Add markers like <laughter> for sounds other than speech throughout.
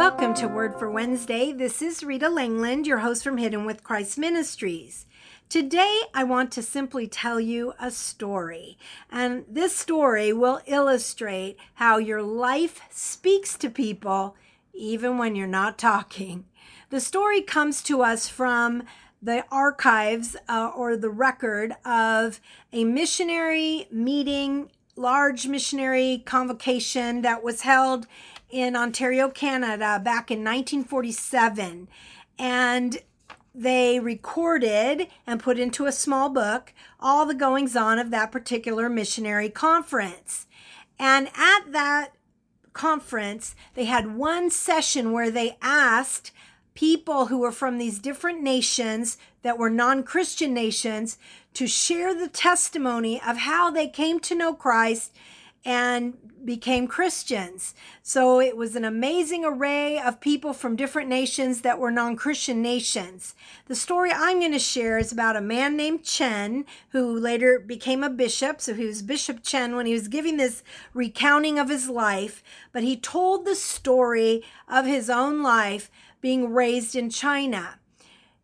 Welcome to Word for Wednesday. This is Rita Langland, your host from Hidden with Christ Ministries. Today, I want to simply tell you a story. And this story will illustrate how your life speaks to people even when you're not talking. The story comes to us from the archives uh, or the record of a missionary meeting, large missionary convocation that was held in Ontario, Canada back in 1947. And they recorded and put into a small book all the goings on of that particular missionary conference. And at that conference, they had one session where they asked people who were from these different nations that were non Christian nations to share the testimony of how they came to know Christ and became Christians. So it was an amazing array of people from different nations that were non Christian nations. The story I'm going to share is about a man named Chen who later became a bishop. So he was Bishop Chen when he was giving this recounting of his life, but he told the story of his own life being raised in China.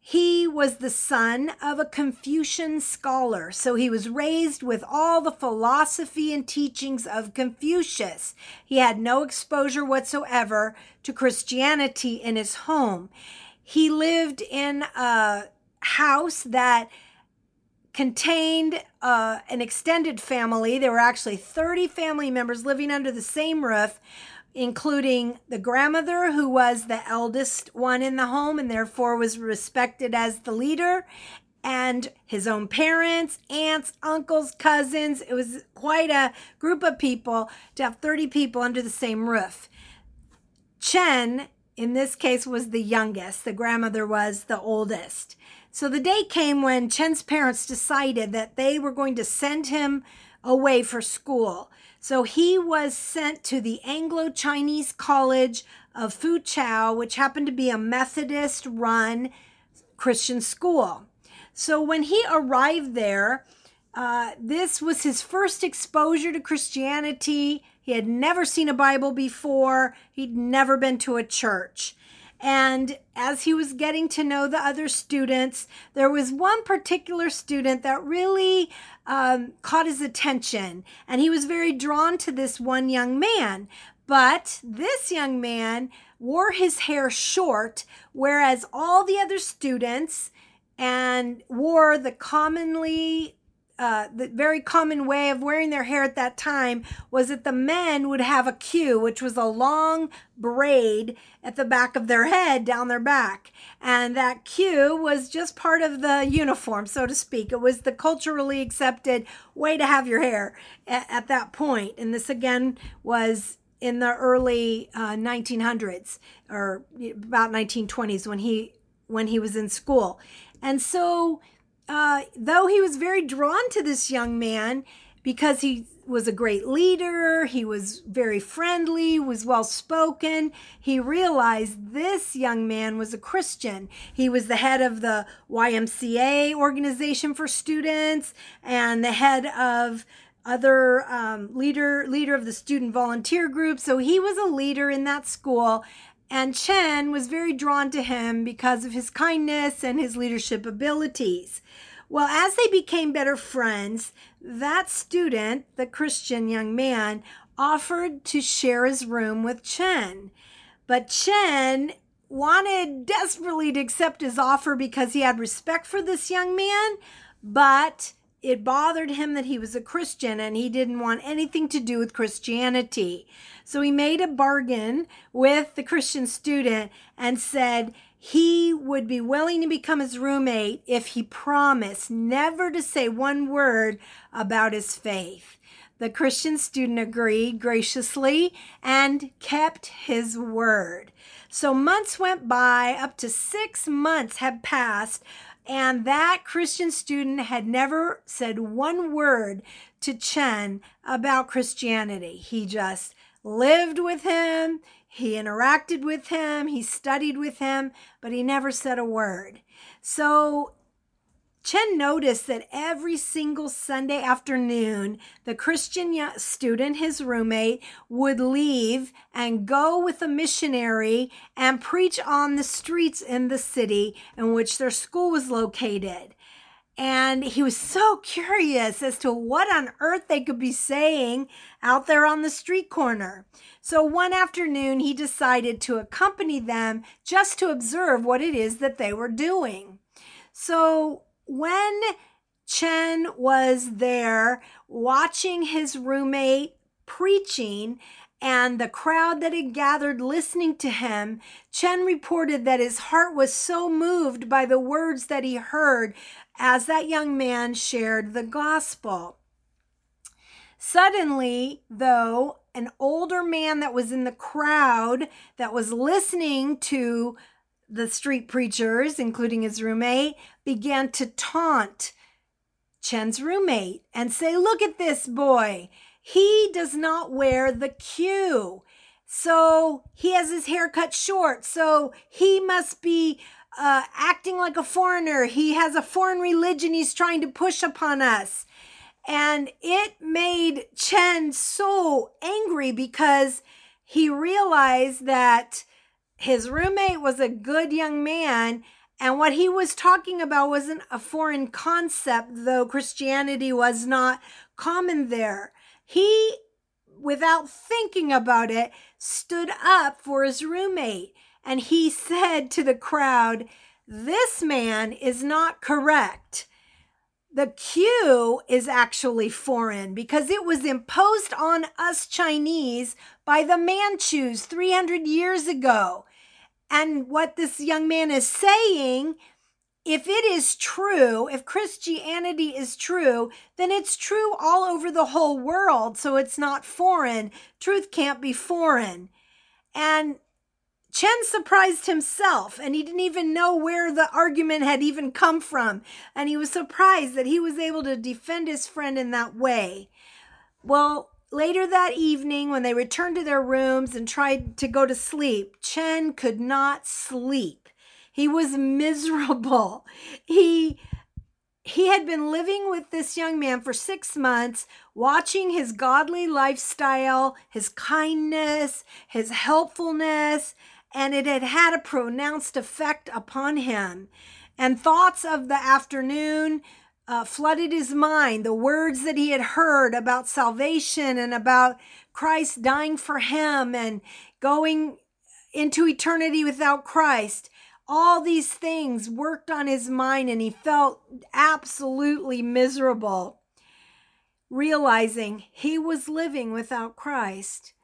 He was the son of a Confucian scholar, so he was raised with all the philosophy and teachings of Confucius. He had no exposure whatsoever to Christianity in his home. He lived in a house that contained uh, an extended family. There were actually 30 family members living under the same roof including the grandmother, who was the eldest one in the home and therefore was respected as the leader, and his own parents, aunts, uncles, cousins. It was quite a group of people to have 30 people under the same roof. Chen, in this case, was the youngest, the grandmother was the oldest. So the day came when Chen's parents decided that they were going to send him away for school. So he was sent to the Anglo Chinese College of Foochow, which happened to be a Methodist run Christian school. So when he arrived there, uh, this was his first exposure to Christianity. He had never seen a Bible before, he'd never been to a church. And as he was getting to know the other students, there was one particular student that really um, caught his attention. And he was very drawn to this one young man. But this young man wore his hair short, whereas all the other students and wore the commonly uh, the very common way of wearing their hair at that time was that the men would have a queue, which was a long braid at the back of their head down their back. And that queue was just part of the uniform, so to speak. It was the culturally accepted way to have your hair at, at that point. And this again was in the early uh, 1900s or about 1920s when he when he was in school. And so uh, though he was very drawn to this young man because he was a great leader, he was very friendly, was well spoken, he realized this young man was a Christian. He was the head of the YMCA organization for students and the head of other um, leader leader of the student volunteer group so he was a leader in that school and chen was very drawn to him because of his kindness and his leadership abilities well, as they became better friends, that student, the Christian young man, offered to share his room with Chen. But Chen wanted desperately to accept his offer because he had respect for this young man, but it bothered him that he was a Christian and he didn't want anything to do with Christianity. So he made a bargain with the Christian student and said, he would be willing to become his roommate if he promised never to say one word about his faith. The Christian student agreed graciously and kept his word. So months went by, up to six months had passed, and that Christian student had never said one word to Chen about Christianity. He just lived with him, he interacted with him, he studied with him, but he never said a word. So Chen noticed that every single Sunday afternoon, the Christian student, his roommate, would leave and go with a missionary and preach on the streets in the city in which their school was located. And he was so curious as to what on earth they could be saying out there on the street corner. So one afternoon, he decided to accompany them just to observe what it is that they were doing. So when Chen was there watching his roommate preaching and the crowd that had gathered listening to him, Chen reported that his heart was so moved by the words that he heard as that young man shared the gospel. Suddenly, though, an older man that was in the crowd that was listening to the street preachers, including his roommate, began to taunt Chen's roommate and say, Look at this boy. He does not wear the queue. So he has his hair cut short. So he must be uh, acting like a foreigner. He has a foreign religion he's trying to push upon us. And it made Chen so angry because he realized that his roommate was a good young man and what he was talking about wasn't a foreign concept, though Christianity was not common there. He, without thinking about it, stood up for his roommate and he <laughs> said to the crowd, This man is not correct. The queue is actually foreign because it was imposed on us Chinese by the Manchus 300 years ago. And what this young man is saying, if it is true, if Christianity is true, then it's true all over the whole world. So it's not foreign. Truth can't be foreign. And Chen surprised himself and he didn't even know where the argument had even come from. And he was surprised that he was able to defend his friend in that way. Well, Later that evening, when they returned to their rooms and tried to go to sleep, Chen could not sleep. He was miserable. <laughs> He he had been living with this young man for six months, watching his godly lifestyle, his kindness, his helpfulness, and it had had a pronounced effect upon him. And thoughts of the afternoon uh, flooded his mind, the words that he had heard about salvation and about Christ dying for him and going into eternity without Christ. All these things worked on his mind and he felt absolutely miserable, realizing he was living without Christ.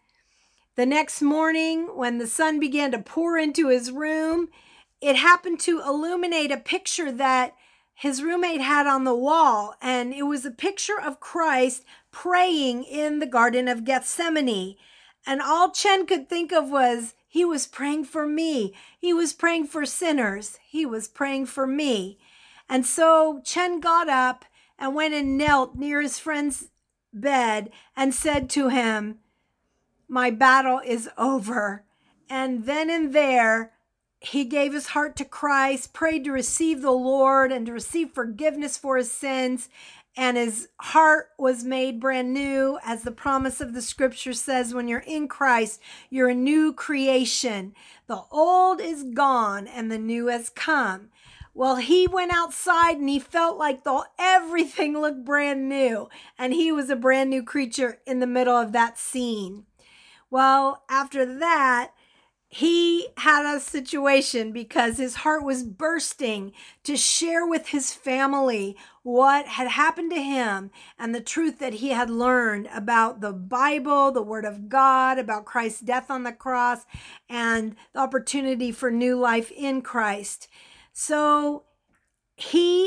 The next morning, when the sun began to pour into his room, it happened to illuminate a picture that his roommate had on the wall, and it was a picture of Christ praying in the Garden of Gethsemane. And all Chen could think of was, he was praying for me. He was praying for sinners. He was praying for me. And so Chen got up and went and knelt near his friend's bed and said to him, My battle is over. And then and there, he gave his heart to Christ, prayed to receive the Lord and to receive forgiveness for his sins. And his heart was made brand new, as the promise of the scripture says when you're in Christ, you're a new creation. The old is gone and the new has come. Well, he went outside and he felt like the, everything looked brand new. And he was a brand new creature in the middle of that scene. Well, after that, he had a situation because his heart was bursting to share with his family what had happened to him and the truth that he had learned about the Bible, the Word of God, about Christ's death on the cross, and the opportunity for new life in Christ. So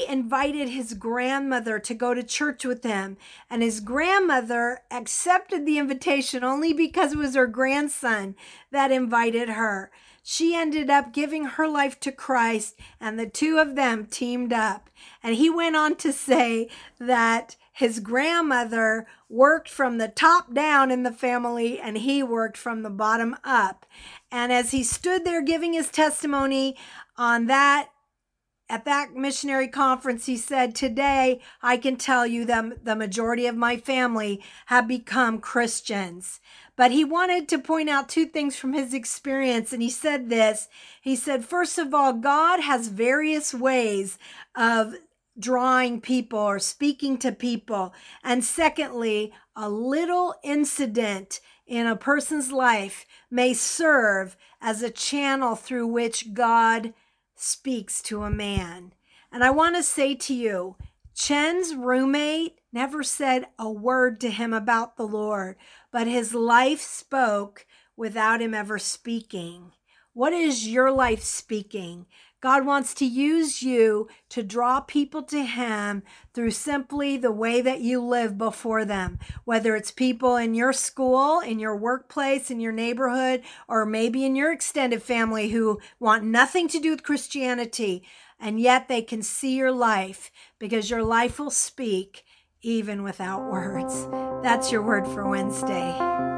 invited his grandmother to go to church with him, and his grandmother accepted the invitation only because it was her grandson that invited her. She ended up giving her life to Christ, and the two of them teamed up. And he went on to say that his grandmother worked from the top down in the family, and he worked from the bottom up. And as he stood there giving his testimony on that at that missionary conference, he said, Today I can tell you that the majority of my family have become Christians. But he wanted to point out two things from his experience. And he said this He said, First of all, God has various ways of drawing people or speaking to people. And secondly, a little incident in a person's life may serve as a channel through which God speaks to a man. And I want to say to you, Chen's roommate never said a word to him about the Lord, but his life spoke without him ever speaking. What is your life speaking? God wants to use you to draw people to Him through simply the way that you live before them, whether it's people in your school, in your workplace, in your neighborhood, or maybe in your extended family who want nothing to do with Christianity, and yet they can see your life because your life will speak even without words. That's your word for Wednesday.